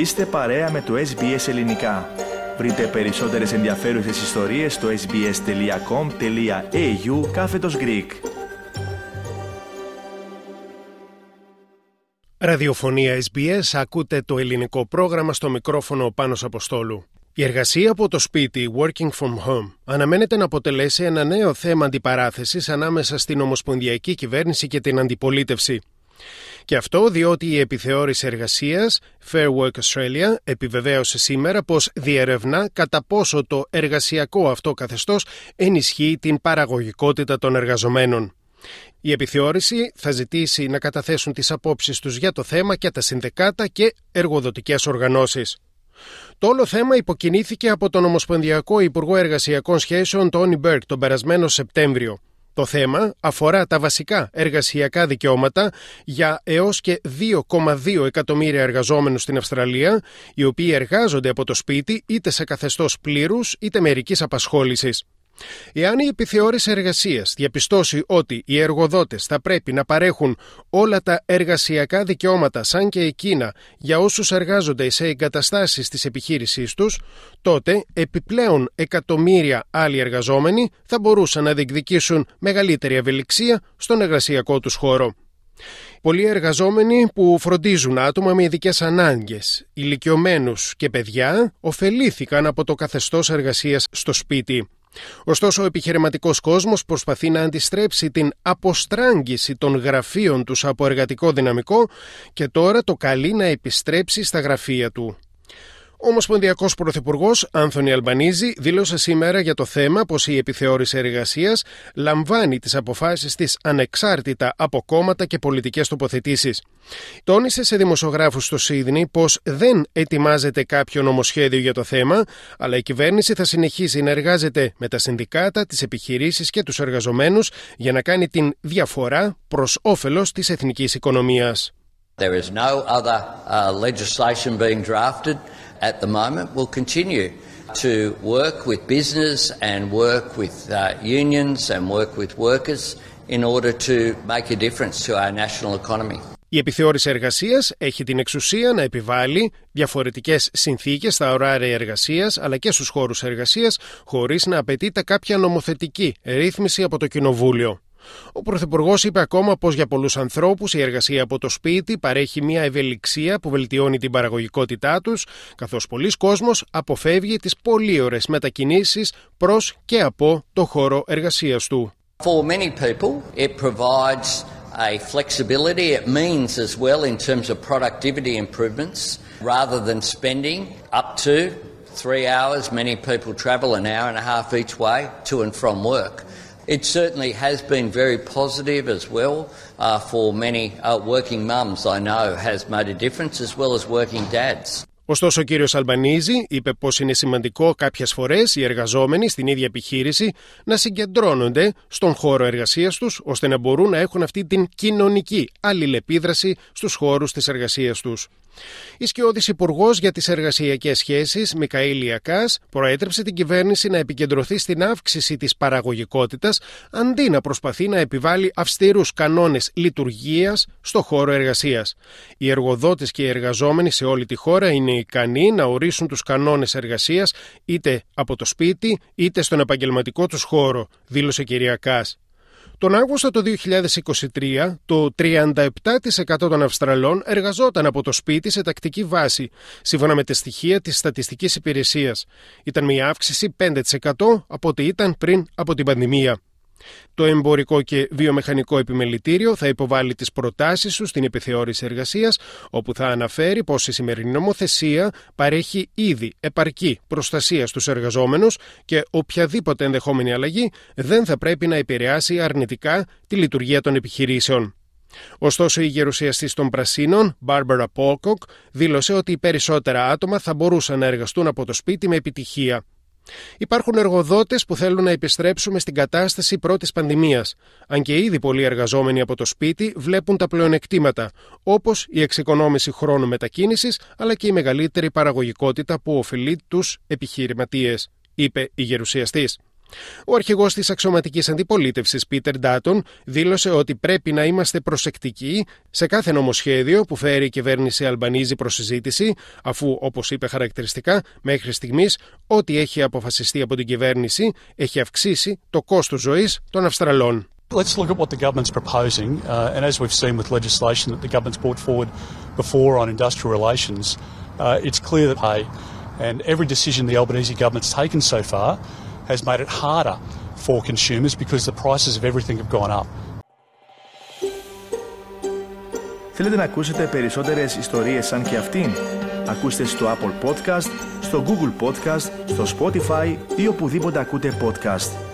Είστε παρέα με το SBS Ελληνικά. Βρείτε περισσότερες ενδιαφέρουσες ιστορίες στο sbs.com.au κάθετος Greek. Ραδιοφωνία SBS, ακούτε το ελληνικό πρόγραμμα στο μικρόφωνο Πάνος Αποστόλου. Η εργασία από το σπίτι, working from home, αναμένεται να αποτελέσει ένα νέο θέμα αντιπαράθεσης ανάμεσα στην Ομοσπονδιακή Κυβέρνηση και την Αντιπολίτευση. Και αυτό διότι η επιθεώρηση εργασίας Fair Work Australia επιβεβαίωσε σήμερα πως διερευνά κατά πόσο το εργασιακό αυτό καθεστώς ενισχύει την παραγωγικότητα των εργαζομένων. Η επιθεώρηση θα ζητήσει να καταθέσουν τις απόψεις τους για το θέμα και τα συνδεκάτα και εργοδοτικές οργανώσεις. Το όλο θέμα υποκινήθηκε από τον Ομοσπονδιακό Υπουργό Εργασιακών Σχέσεων Τόνι Μπέρκ τον περασμένο Σεπτέμβριο. Το θέμα αφορά τα βασικά εργασιακά δικαιώματα για έως και 2,2 εκατομμύρια εργαζόμενους στην Αυστραλία, οι οποίοι εργάζονται από το σπίτι είτε σε καθεστώς πλήρους είτε μερικής απασχόλησης. Εάν η επιθεώρηση εργασίας διαπιστώσει ότι οι εργοδότες θα πρέπει να παρέχουν όλα τα εργασιακά δικαιώματα σαν και εκείνα για όσους εργάζονται σε εγκαταστάσεις της επιχείρησής τους, τότε επιπλέον εκατομμύρια άλλοι εργαζόμενοι θα μπορούσαν να διεκδικήσουν μεγαλύτερη ευελιξία στον εργασιακό τους χώρο. Πολλοί εργαζόμενοι που φροντίζουν άτομα με ειδικές ανάγκες, ηλικιωμένους και παιδιά, ωφελήθηκαν από το καθεστώς εργασίας στο σπίτι. Ωστόσο, ο επιχειρηματικός κόσμος προσπαθεί να αντιστρέψει την αποστράγγιση των γραφείων τους από εργατικό δυναμικό και τώρα το καλεί να επιστρέψει στα γραφεία του. Ο Ομοσπονδιακός Πρωθυπουργός Άνθονι Αλμπανίζη δήλωσε σήμερα για το θέμα πως η επιθεώρηση εργασίας λαμβάνει τις αποφάσεις της ανεξάρτητα από κόμματα και πολιτικές τοποθετήσεις. Τόνισε σε δημοσιογράφους στο Σίδνη πως δεν ετοιμάζεται κάποιο νομοσχέδιο για το θέμα, αλλά η κυβέρνηση θα συνεχίσει να εργάζεται με τα συνδικάτα, τις επιχειρήσεις και τους εργαζομένους για να κάνει την διαφορά προς όφελος της εθνικής οικονομίας. There is no other uh, legislation being drafted. at the moment will continue to work with business and work with uh, unions and work with workers in order to make a difference to our national economy. Η επιθεώρηση εργασία έχει την εξουσία να επιβάλλει διαφορετικέ συνθήκε στα ωράρια εργασία αλλά και στου χώρου εργασία, χωρί να απαιτείται κάποια νομοθετική ρύθμιση από το Κοινοβούλιο. Ο Πρωθυπουργός είπε ακόμα πως για πολλούς ανθρώπους η εργασία από το σπίτι παρέχει μια ευελιξία που βελτιώνει την παραγωγικότητά τους, καθώς πολλοί κόσμοι αποφεύγει τις πολύ ωραίες μετακινήσεις προς και από το χώρο εργασίας του. For many people, it provides a flexibility. It means as well in terms of productivity improvements rather than spending up to three hours. Many people travel an hour and a half each way to and from work. It certainly has been very positive as well uh, for many uh, working mums, I know, has made a difference, as well as working dads. Ωστόσο, ο κύριος Αλμπανίζη είπε πως είναι σημαντικό κάποιες φορές οι εργαζόμενοι στην ίδια επιχείρηση να συγκεντρώνονται στον χώρο εργασίας τους, ώστε να μπορούν να έχουν αυτή την κοινωνική αλληλεπίδραση στους χώρους της εργασίας τους. Η σκιώδη Υπουργός για τις Εργασιακές Σχέσεις, Μικαήλ Ιακάς, προέτρεψε την κυβέρνηση να επικεντρωθεί στην αύξηση της παραγωγικότητας αντί να προσπαθεί να επιβάλλει αυστηρούς κανόνες λειτουργίας στο χώρο εργασίας. Οι εργοδότες και οι εργαζόμενοι σε όλη τη χώρα είναι ικανοί να ορίσουν τους κανόνες εργασίας είτε από το σπίτι είτε στον επαγγελματικό τους χώρο, δήλωσε η κυρία Κάς. Τον Αύγουστο του 2023, το 37% των Αυστραλών εργαζόταν από το σπίτι σε τακτική βάση, σύμφωνα με τα στοιχεία της Στατιστικής Υπηρεσίας. Ήταν μια αύξηση 5% από ό,τι ήταν πριν από την πανδημία. Το Εμπορικό και Βιομηχανικό Επιμελητήριο θα υποβάλει τις προτάσεις του στην επιθεώρηση εργασίας, όπου θα αναφέρει πως η σημερινή νομοθεσία παρέχει ήδη επαρκή προστασία στους εργαζόμενους και οποιαδήποτε ενδεχόμενη αλλαγή δεν θα πρέπει να επηρεάσει αρνητικά τη λειτουργία των επιχειρήσεων. Ωστόσο, η γερουσιαστής των Πρασίνων, Μπάρμπαρα Πόκοκ, δήλωσε ότι περισσότερα άτομα θα μπορούσαν να εργαστούν από το σπίτι με επιτυχία. Υπάρχουν εργοδότες που θέλουν να επιστρέψουμε στην κατάσταση προ της πανδημίας, αν και ήδη πολλοί εργαζόμενοι από το σπίτι βλέπουν τα πλεονεκτήματα, όπως η εξοικονόμηση χρόνου μετακίνησης αλλά και η μεγαλύτερη παραγωγικότητα που οφειλεί τους επιχειρηματίες, είπε η γερουσιαστής. Ο αρχηγός της αξιωματικής αντιπολίτευσης, Πίτερ Ντάτον, δήλωσε ότι πρέπει να είμαστε προσεκτικοί σε κάθε νομοσχέδιο που φέρει η κυβέρνηση Αλμπανίζη προς συζήτηση, αφού, όπως είπε χαρακτηριστικά, μέχρι στιγμής ό,τι έχει αποφασιστεί από την κυβέρνηση έχει αυξήσει το κόστος ζωής των Αυστραλών. Let's look at what the government's proposing, uh, and as we've seen with legislation that the government's brought forward before on industrial relations, uh, it's clear that pay and every decision the Albanese government's taken so far has made it harder for consumers because the prices of everything have gone up. Θέλετε να ακούσετε περισσότερες ιστορίες σαν και αυτήν? Ακούστε στο Apple Podcast, στο Google Podcast, στο Spotify ή οπουδήποτε ακούτε podcast.